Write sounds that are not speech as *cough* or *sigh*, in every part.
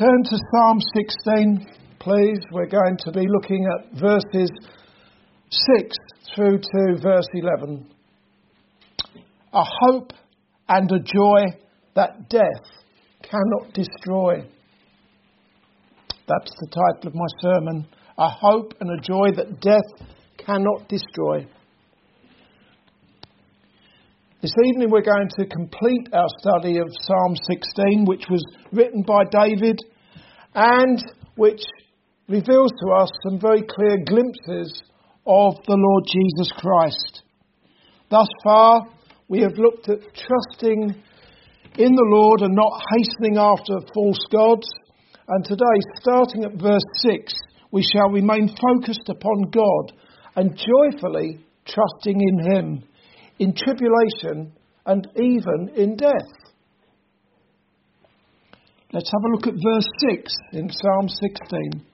Turn to Psalm 16, please. We're going to be looking at verses 6 through to verse 11. A hope and a joy that death cannot destroy. That's the title of my sermon. A hope and a joy that death cannot destroy. This evening we're going to complete our study of Psalm 16, which was written by David and which reveals to us some very clear glimpses of the Lord Jesus Christ. Thus far, we have looked at trusting in the Lord and not hastening after false gods. And today, starting at verse 6, we shall remain focused upon God and joyfully trusting in Him in tribulation, and even in death. Let's have a look at verse 6 in Psalm 16.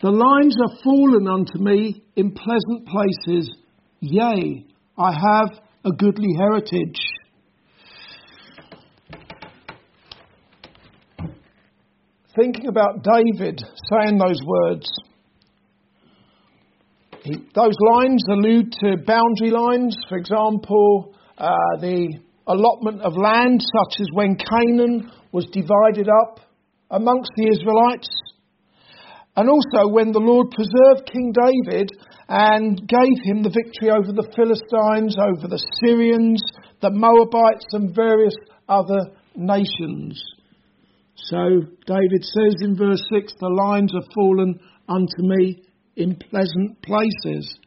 The lines are fallen unto me in pleasant places, yea, I have a goodly heritage. Thinking about David saying those words, those lines allude to boundary lines, for example, uh, the allotment of land, such as when Canaan was divided up amongst the Israelites. And also when the Lord preserved King David and gave him the victory over the Philistines, over the Syrians, the Moabites, and various other nations. So David says in verse 6 The lines are fallen unto me in pleasant places.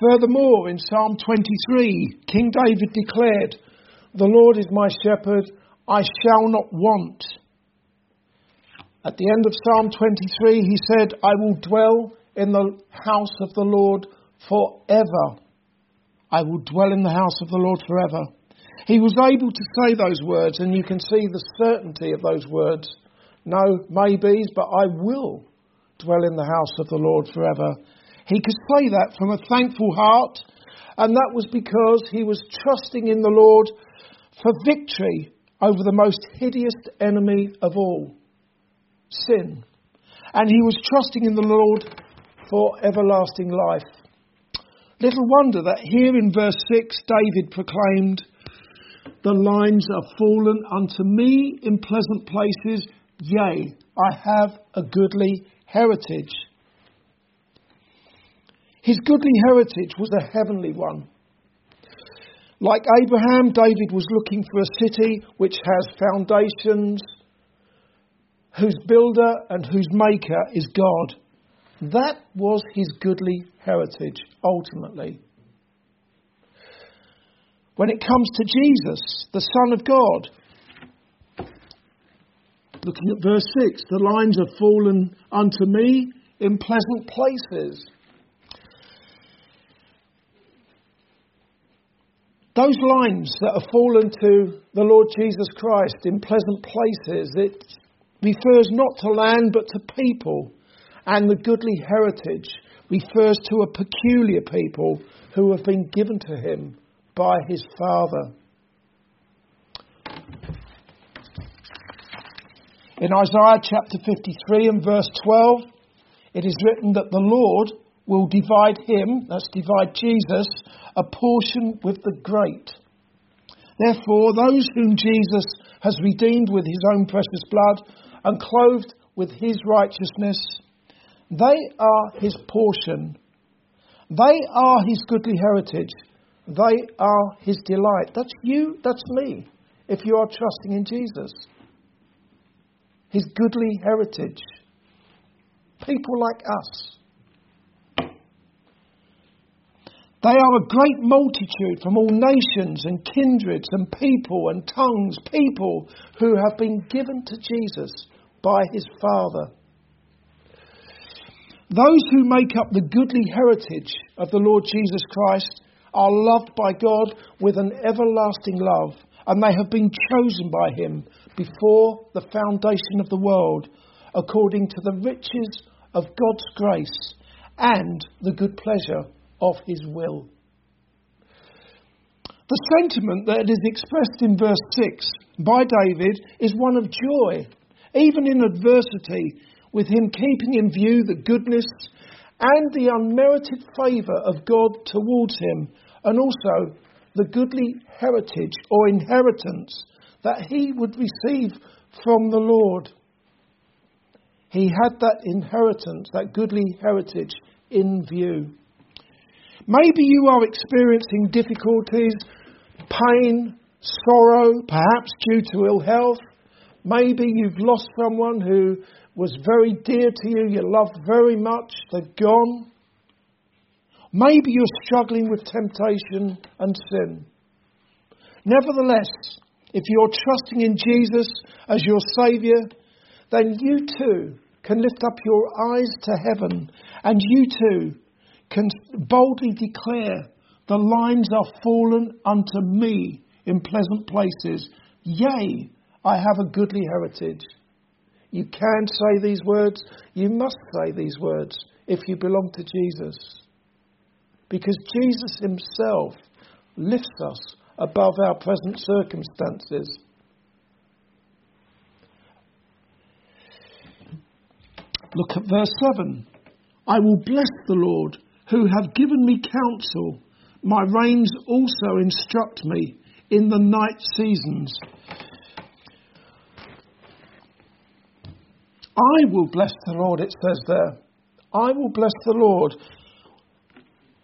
Furthermore, in Psalm 23, King David declared, The Lord is my shepherd, I shall not want. At the end of Psalm 23, he said, I will dwell in the house of the Lord forever. I will dwell in the house of the Lord forever. He was able to say those words, and you can see the certainty of those words. No maybes, but I will dwell in the house of the Lord forever. He could say that from a thankful heart, and that was because he was trusting in the Lord for victory over the most hideous enemy of all sin. And he was trusting in the Lord for everlasting life. Little wonder that here in verse 6, David proclaimed, The lines are fallen unto me in pleasant places, yea, I have a goodly heritage. His goodly heritage was a heavenly one. Like Abraham, David was looking for a city which has foundations, whose builder and whose maker is God. That was his goodly heritage, ultimately. When it comes to Jesus, the Son of God, Looking at verse 6 the lines have fallen unto me in pleasant places. Those lines that have fallen to the Lord Jesus Christ in pleasant places, it refers not to land but to people. And the goodly heritage refers to a peculiar people who have been given to him by his Father. In Isaiah chapter 53 and verse 12, it is written that the Lord will divide him, that's divide Jesus, a portion with the great. Therefore, those whom Jesus has redeemed with his own precious blood and clothed with his righteousness, they are his portion. They are his goodly heritage. They are his delight. That's you, that's me, if you are trusting in Jesus his goodly heritage. People like us. They are a great multitude from all nations and kindreds and people and tongues, people who have been given to Jesus by his Father. Those who make up the goodly heritage of the Lord Jesus Christ are loved by God with an everlasting love, and they have been chosen by him before the foundation of the world, according to the riches of God's grace and the good pleasure of his will. The sentiment that is expressed in verse 6 by David is one of joy, even in adversity, with him keeping in view the goodness and the unmerited favour of God towards him, and also the goodly heritage or inheritance that he would receive from the Lord. He had that inheritance, that goodly heritage in view. Maybe you are experiencing difficulties, pain, sorrow, perhaps due to ill health. Maybe you've lost someone who was very dear to you, you loved very much, they've gone. Maybe you're struggling with temptation and sin. Nevertheless, if you're trusting in Jesus as your Saviour, then you too can lift up your eyes to heaven and you too can boldly declare, The lines are fallen unto me in pleasant places. Yea, I have a goodly heritage. You can say these words, you must say these words if you belong to Jesus. Because Jesus Himself lifts us above our present circumstances. Look at verse 7. I will bless the Lord who have given me counsel. My reins also instruct me in the night seasons. I will bless the Lord, it says there. I will bless the Lord.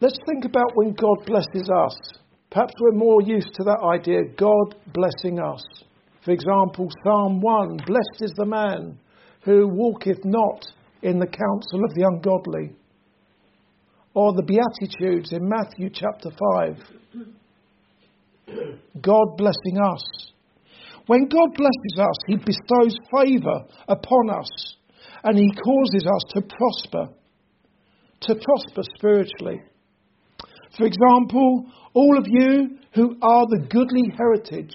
Let's think about when God blesses us. Perhaps we're more used to that idea God blessing us. For example, Psalm 1 Blessed is the man who walketh not in the counsel of the ungodly. Or the Beatitudes in Matthew chapter 5. God blessing us. When God blesses us, He bestows favour upon us and He causes us to prosper, to prosper spiritually. For example, all of you who are the goodly heritage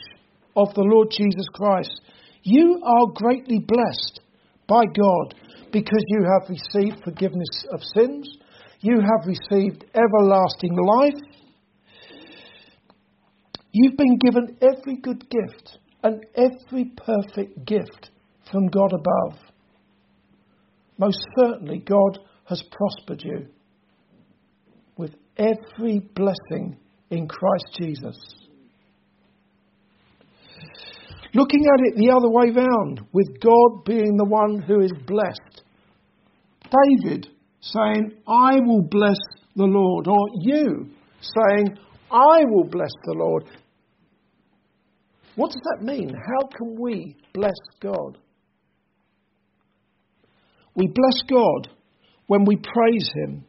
of the Lord Jesus Christ, you are greatly blessed by God because you have received forgiveness of sins, you have received everlasting life, you've been given every good gift and every perfect gift from God above. Most certainly, God has prospered you with every blessing in Christ Jesus. Looking at it the other way round, with God being the one who is blessed. David saying, I will bless the Lord, or you saying, I will bless the Lord. What does that mean? How can we bless God? We bless God when we praise Him,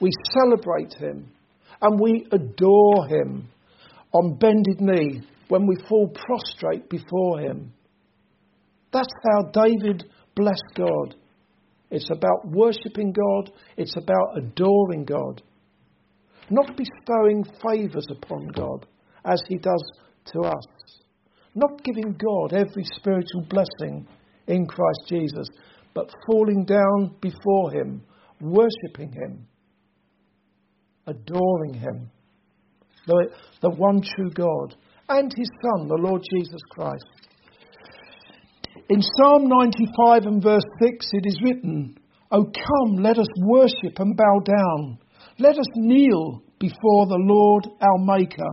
we celebrate Him, and we adore Him on bended knee when we fall prostrate before Him. That's how David blessed God. It's about worshipping God, it's about adoring God, not bestowing favours upon God as He does to us, not giving God every spiritual blessing in Christ Jesus, but falling down before Him, worshipping Him, adoring Him, the, the one true God, and His Son, the Lord Jesus Christ. In Psalm 95 and verse 6, it is written, O come, let us worship and bow down. Let us kneel before the Lord our Maker.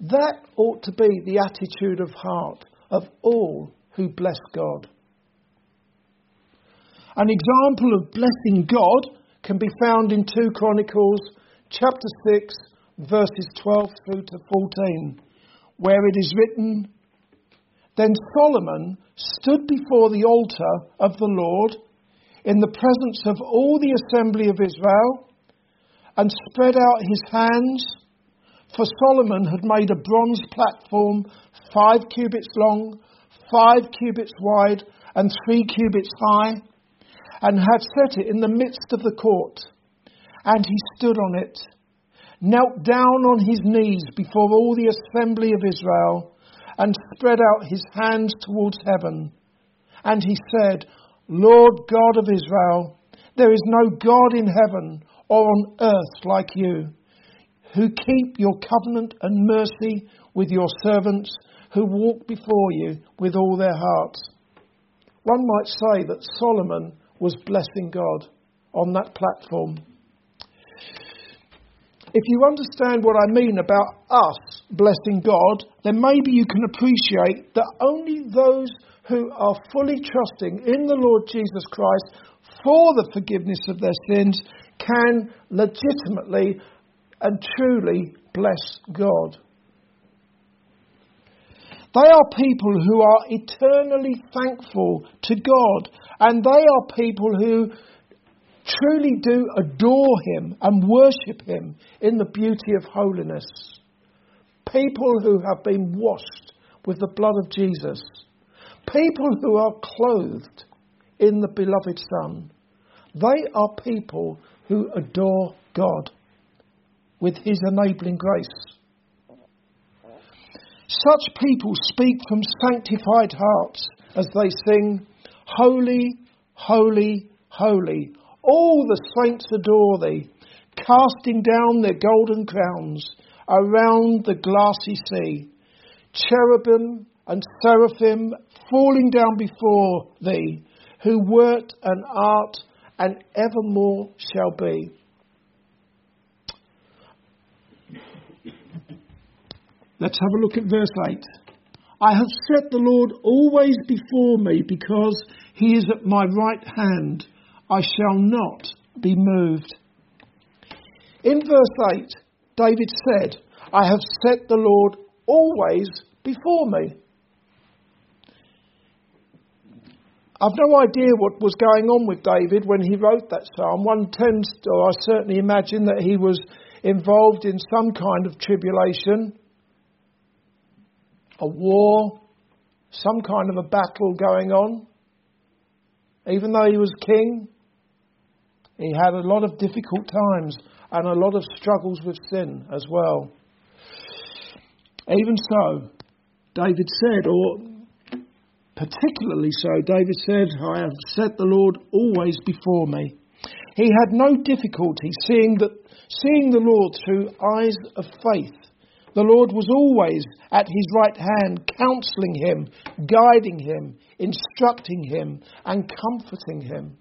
That ought to be the attitude of heart of all who bless God. An example of blessing God can be found in 2 Chronicles chapter 6 verses 12 through to 14 where it is written Then Solomon stood before the altar of the Lord in the presence of all the assembly of Israel and spread out his hands for Solomon had made a bronze platform five cubits long, five cubits wide, and three cubits high and had set it in the midst of the court. And he stood on it, knelt down on his knees before all the assembly of Israel, spread out his hands towards heaven. And he said, Lord God of Israel, there is no God in heaven or on earth like you, who keep your covenant and mercy with your servants who walk before you with all their hearts. One might say that Solomon was blessing God on that platform. If you understand what I mean about us blessing God, then maybe you can appreciate that only those who are fully trusting in the Lord Jesus Christ for the forgiveness of their sins can legitimately and truly bless God. They are people who are eternally thankful to God, and they are people who truly do adore Him and worship Him in the beauty of holiness. People who have been washed with the blood of Jesus. People who are clothed in the beloved Son. They are people who adore God with His enabling grace. Such people speak from sanctified hearts as they sing, Holy, holy, holy. All the saints adore thee, casting down their golden crowns around the glassy sea. Cherubim and seraphim falling down before thee, who wert and art and evermore shall be. Let's have a look at verse 8. I have set the Lord always before me because he is at my right hand. I shall not be moved. In verse 8, David said, I have set the Lord always before me. I've no idea what was going on with David when he wrote that psalm. One tends, or I certainly imagine, that he was involved in some kind of tribulation, a war, some kind of a battle going on. Even though he was king, he had a lot of difficult times and a lot of struggles with sin as well. Even so, David said, or particularly so, David said, I have set the Lord always before me. He had no difficulty seeing, that, seeing the Lord through eyes of faith. The Lord was always at his right hand, counseling him, guiding him, instructing him, and comforting him.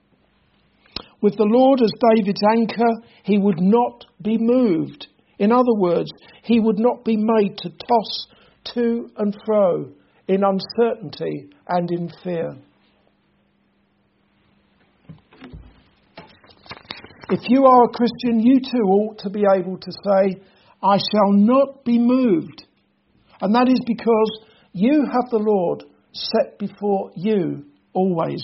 With the Lord as David's anchor, he would not be moved. In other words, he would not be made to toss to and fro in uncertainty and in fear. If you are a Christian, you too ought to be able to say, I shall not be moved. And that is because you have the Lord set before you always.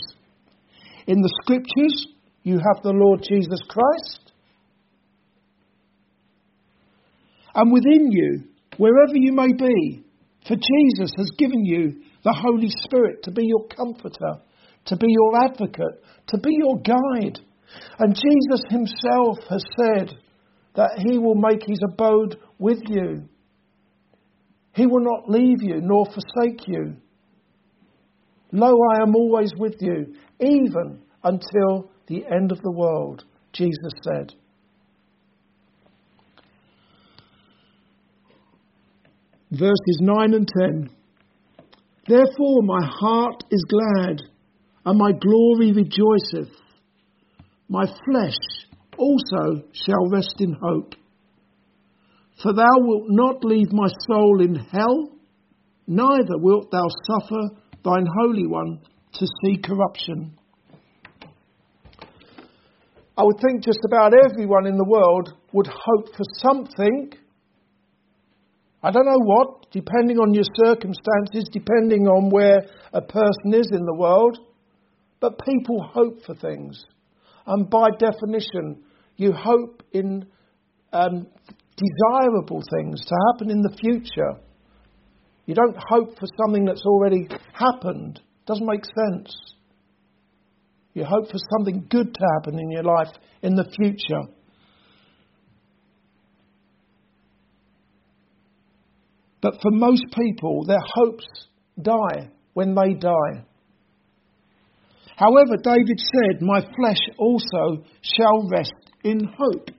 In the scriptures, you have the Lord Jesus Christ. And within you, wherever you may be, for Jesus has given you the Holy Spirit to be your comforter, to be your advocate, to be your guide. And Jesus himself has said that he will make his abode with you. He will not leave you nor forsake you. Lo, I am always with you, even until the end of the world, Jesus said. Verses 9 and 10. Therefore my heart is glad, and my glory rejoiceth. My flesh also shall rest in hope. For thou wilt not leave my soul in hell, neither wilt thou suffer thine Holy One to see corruption. I would think just about everyone in the world would hope for something. I don't know what, depending on your circumstances, depending on where a person is in the world, but people hope for things. And by definition, you hope in um, desirable things to happen in the future. You don't hope for something that's already happened. Doesn't make sense. You hope for something good to happen in your life in the future. But for most people, their hopes die when they die. However, David said, My flesh also shall rest in hope.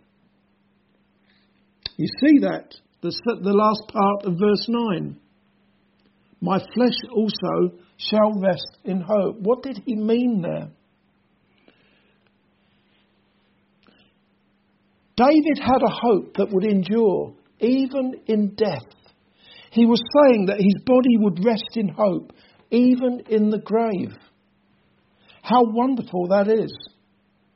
You see that? The, the last part of verse 9. My flesh also shall rest in hope. What did he mean there? David had a hope that would endure, even in death. He was saying that his body would rest in hope, even in the grave. How wonderful that is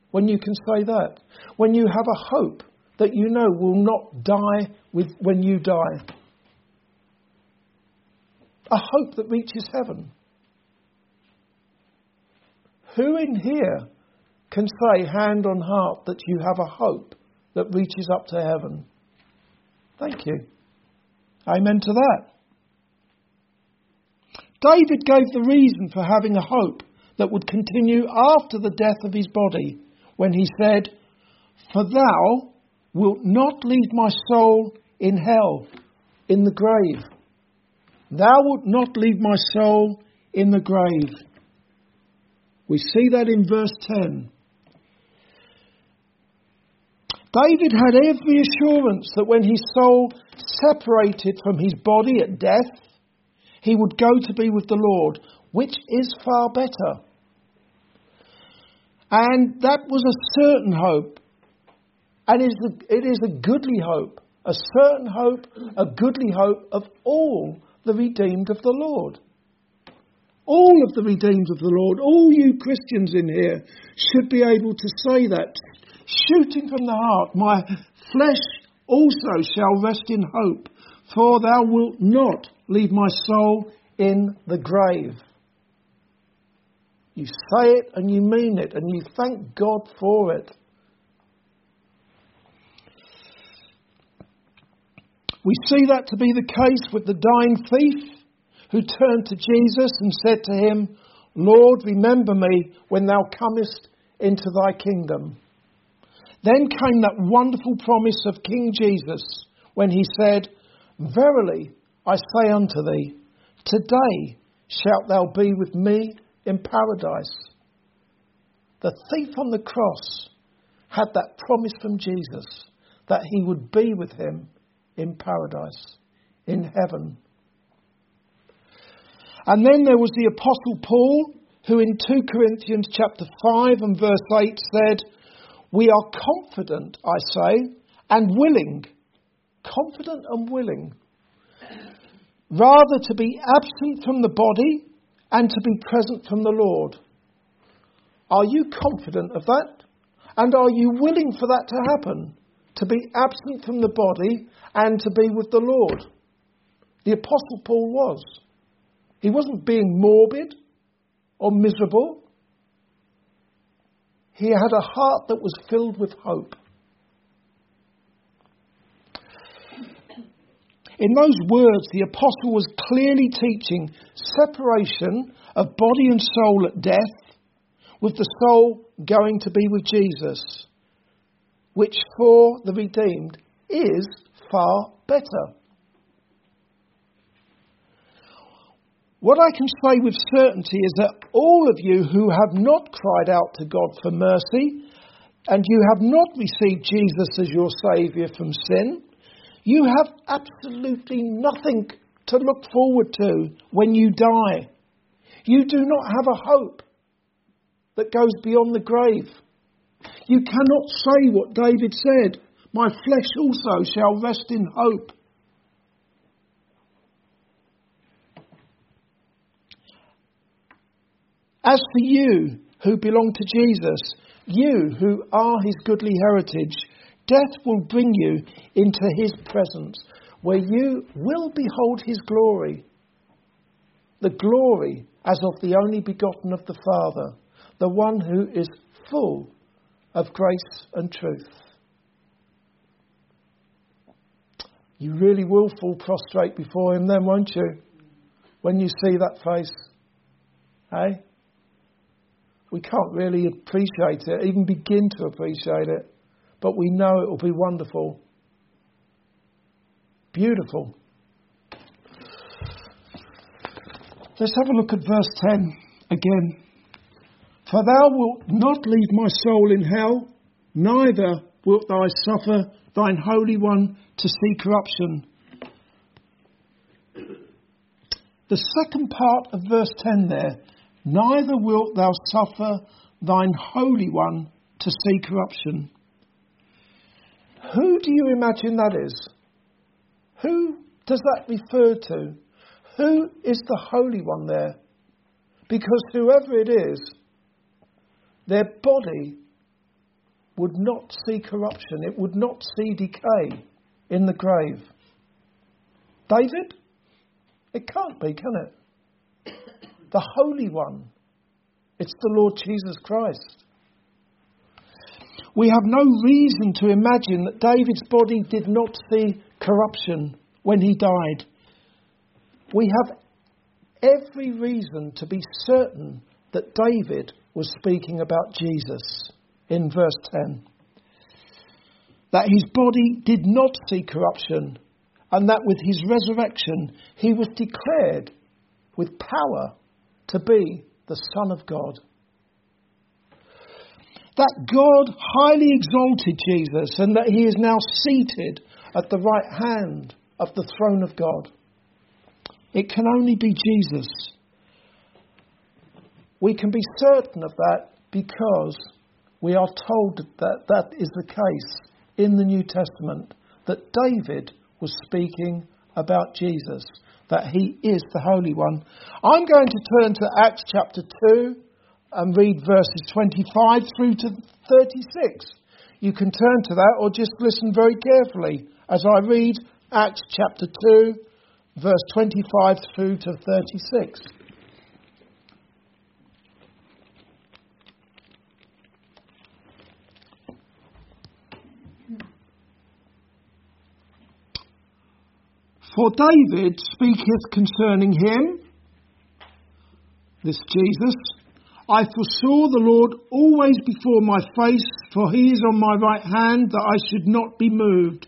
when you can say that. When you have a hope that you know will not die with, when you die. A hope that reaches heaven. Who in here can say, hand on heart, that you have a hope that reaches up to heaven? Thank you. Amen to that. David gave the reason for having a hope that would continue after the death of his body when he said, For thou wilt not leave my soul in hell, in the grave. Thou wilt not leave my soul in the grave. We see that in verse 10. David had every assurance that when his soul separated from his body at death, he would go to be with the Lord, which is far better. And that was a certain hope. And it is a, goodly hope, a certain hope, a goodly hope of all the redeemed of the Lord. All of the redeemed of the Lord, all you Christians in here should be able to say that shooting from the heart, My flesh also shall rest in hope, for thou wilt not leave my soul in the grave. You say it and you mean it, and you thank God for it. We see that to be the case with the dying thief who turned to Jesus and said to him, Lord, remember me when thou comest into thy kingdom. Then came that wonderful promise of King Jesus when he said, Verily I say unto thee, today shalt thou be with me in paradise. The thief on the cross had that promise from Jesus that he would be with him in paradise, in heaven. And then there was the Apostle Paul, who in 2 Corinthians chapter 5 and verse 8 said, we are confident, I say, and willing, confident and willing, rather to be absent from the body and to be present from the Lord. Are you confident of that? And are you willing for that to happen? To be absent from the body and to be with the Lord? The Apostle Paul was. He wasn't being morbid or miserable. He had a heart that was filled with hope. In those words, the apostle was clearly teaching separation of body and soul at death, with the soul going to be with Jesus, which for the redeemed is far better. What I can say with certainty is that all of you who have not cried out to God for mercy and you have not received Jesus as your Saviour from sin, you have absolutely nothing to look forward to when you die. You do not have a hope that goes beyond the grave. You cannot say what David said My flesh also shall rest in hope. As for you who belong to Jesus, you who are his goodly heritage, death will bring you into his presence, where you will behold his glory. The glory as of the only begotten of the Father, the one who is full of grace and truth. You really will fall prostrate before him then, won't you? When you see that face. Hey? We can't really appreciate it, even begin to appreciate it, but we know it will be wonderful. Beautiful. Let's have a look at verse 10 again. For thou wilt not leave my soul in hell, neither wilt thou suffer thine Holy One to see corruption. The second part of verse 10 there, neither wilt thou suffer thine Holy One to see corruption. Who do you imagine that is? Who does that refer to? Who is the Holy One there? Because whoever it is, their body would not see corruption, it would not see decay in the grave. David? It can't be, can it? The Holy One. It's the Lord Jesus Christ. We have no reason to imagine that David's body did not see corruption when he died. We have every reason to be certain that David was speaking about Jesus in verse 10. That his body did not see corruption, and that with his resurrection he was declared with power to be the Son of God. That God highly exalted Jesus and that he is now seated at the right hand of the throne of God. It can only be Jesus. We can be certain of that because we are told that that is the case in the New Testament, that David was speaking about Jesus, that he is the Holy One. I'm going to turn to Acts chapter 2 and read verses 25 through to 36. You can turn to that or just listen very carefully as I read Acts chapter 2, verse 25 through to 36. For David speaketh concerning him, this Jesus, I foresaw the Lord always before my face, for he is on my right hand, that I should not be moved.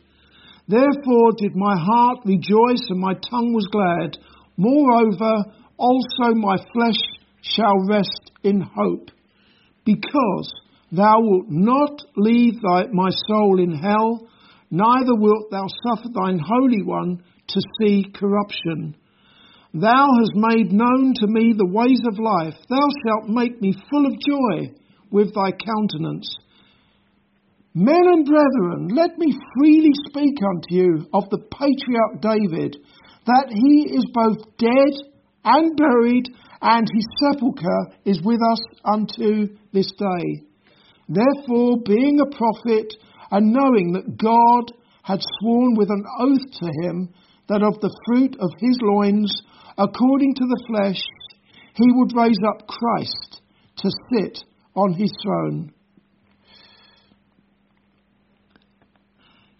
Therefore did my heart rejoice, and my tongue was glad. Moreover, also my flesh shall rest in hope, because thou wilt not leave thy, my soul in hell, neither wilt thou suffer thine Holy One to see corruption. Thou hast made known to me the ways of life. Thou shalt make me full of joy with thy countenance. Men and brethren, let me freely speak unto you of the patriarch David, that he is both dead and buried, and his sepulchre is with us unto this day. Therefore, being a prophet, and knowing that God had sworn with an oath to him that of the fruit of his loins, according to the flesh, he would raise up Christ to sit on his throne.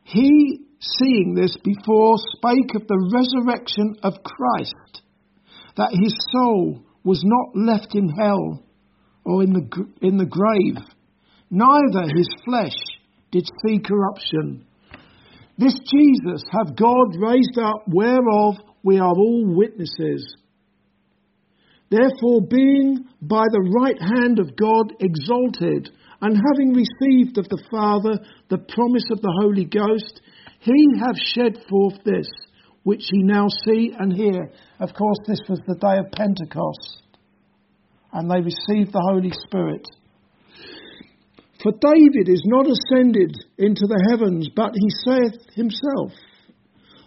He, seeing this before, spake of the resurrection of Christ, that his soul was not left in hell or in the, in the grave, neither his flesh did see corruption. This Jesus have God raised up, whereof we are all witnesses. Therefore, being by the right hand of God exalted, and having received of the Father the promise of the Holy Ghost, he hath shed forth this, which ye now see and hear. Of course, this was the day of Pentecost, and they received the Holy Spirit. For David is not ascended into the heavens, but he saith himself,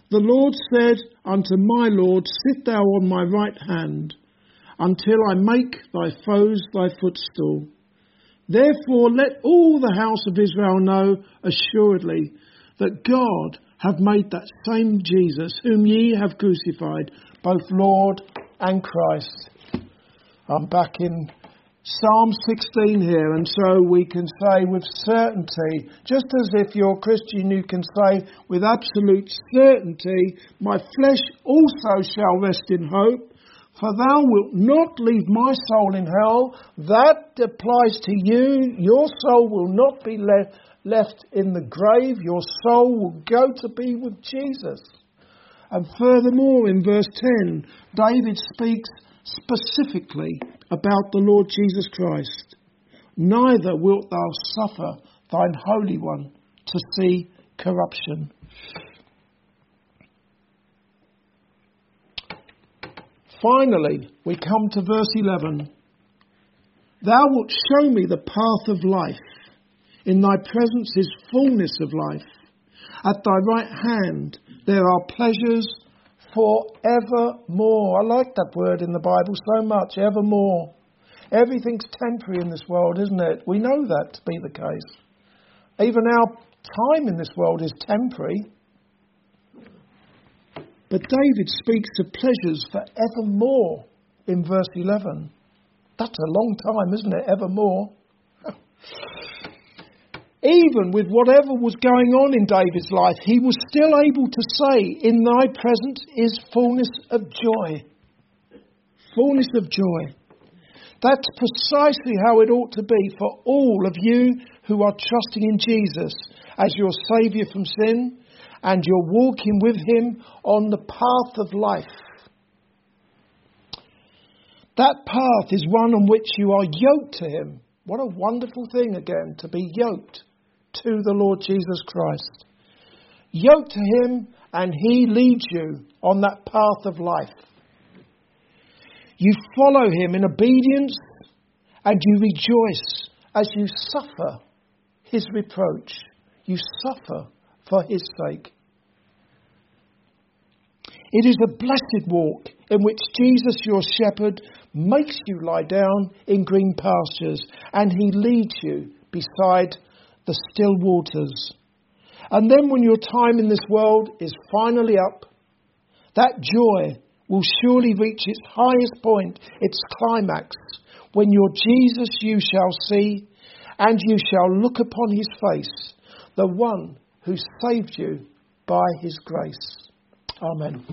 The Lord said unto my Lord, Sit thou on my right hand, until I make thy foes thy footstool. Therefore let all the house of Israel know assuredly that God hath made that same Jesus, whom ye have crucified, both Lord and Christ. I'm back in Psalm 16 here, and so we can say with certainty, just as if you're Christian, you can say with absolute certainty, My flesh also shall rest in hope, for thou wilt not leave my soul in hell. That applies to you. Your soul will not be le- left in the grave, your soul will go to be with Jesus. And furthermore, in verse 10, David speaks specifically about the Lord Jesus Christ, neither wilt thou suffer thine Holy One to see corruption. Finally, we come to verse 11. Thou wilt show me the path of life. In thy presence is fullness of life. At thy right hand there are pleasures forevermore. I like that word in the Bible so much, evermore. Everything's temporary in this world, isn't it? We know that to be the case. Even our time in this world is temporary. But David speaks of pleasures forevermore in verse 11. That's a long time, isn't it? Evermore. *laughs* Even with whatever was going on in David's life, he was still able to say, In thy presence is fullness of joy. Fullness of joy. That's precisely how it ought to be for all of you who are trusting in Jesus as your Saviour from sin and you're walking with Him on the path of life. That path is one on which you are yoked to Him. What a wonderful thing, again, to be yoked to the Lord Jesus Christ. Yoke to Him, and He leads you on that path of life. You follow Him in obedience, and you rejoice as you suffer His reproach. You suffer for His sake. It is a blessed walk in which Jesus, your shepherd, makes you lie down in green pastures and he leads you beside the still waters. And then, when your time in this world is finally up, that joy will surely reach its highest point, its climax, when your Jesus you shall see, and you shall look upon his face, the one who saved you by his grace. Amen.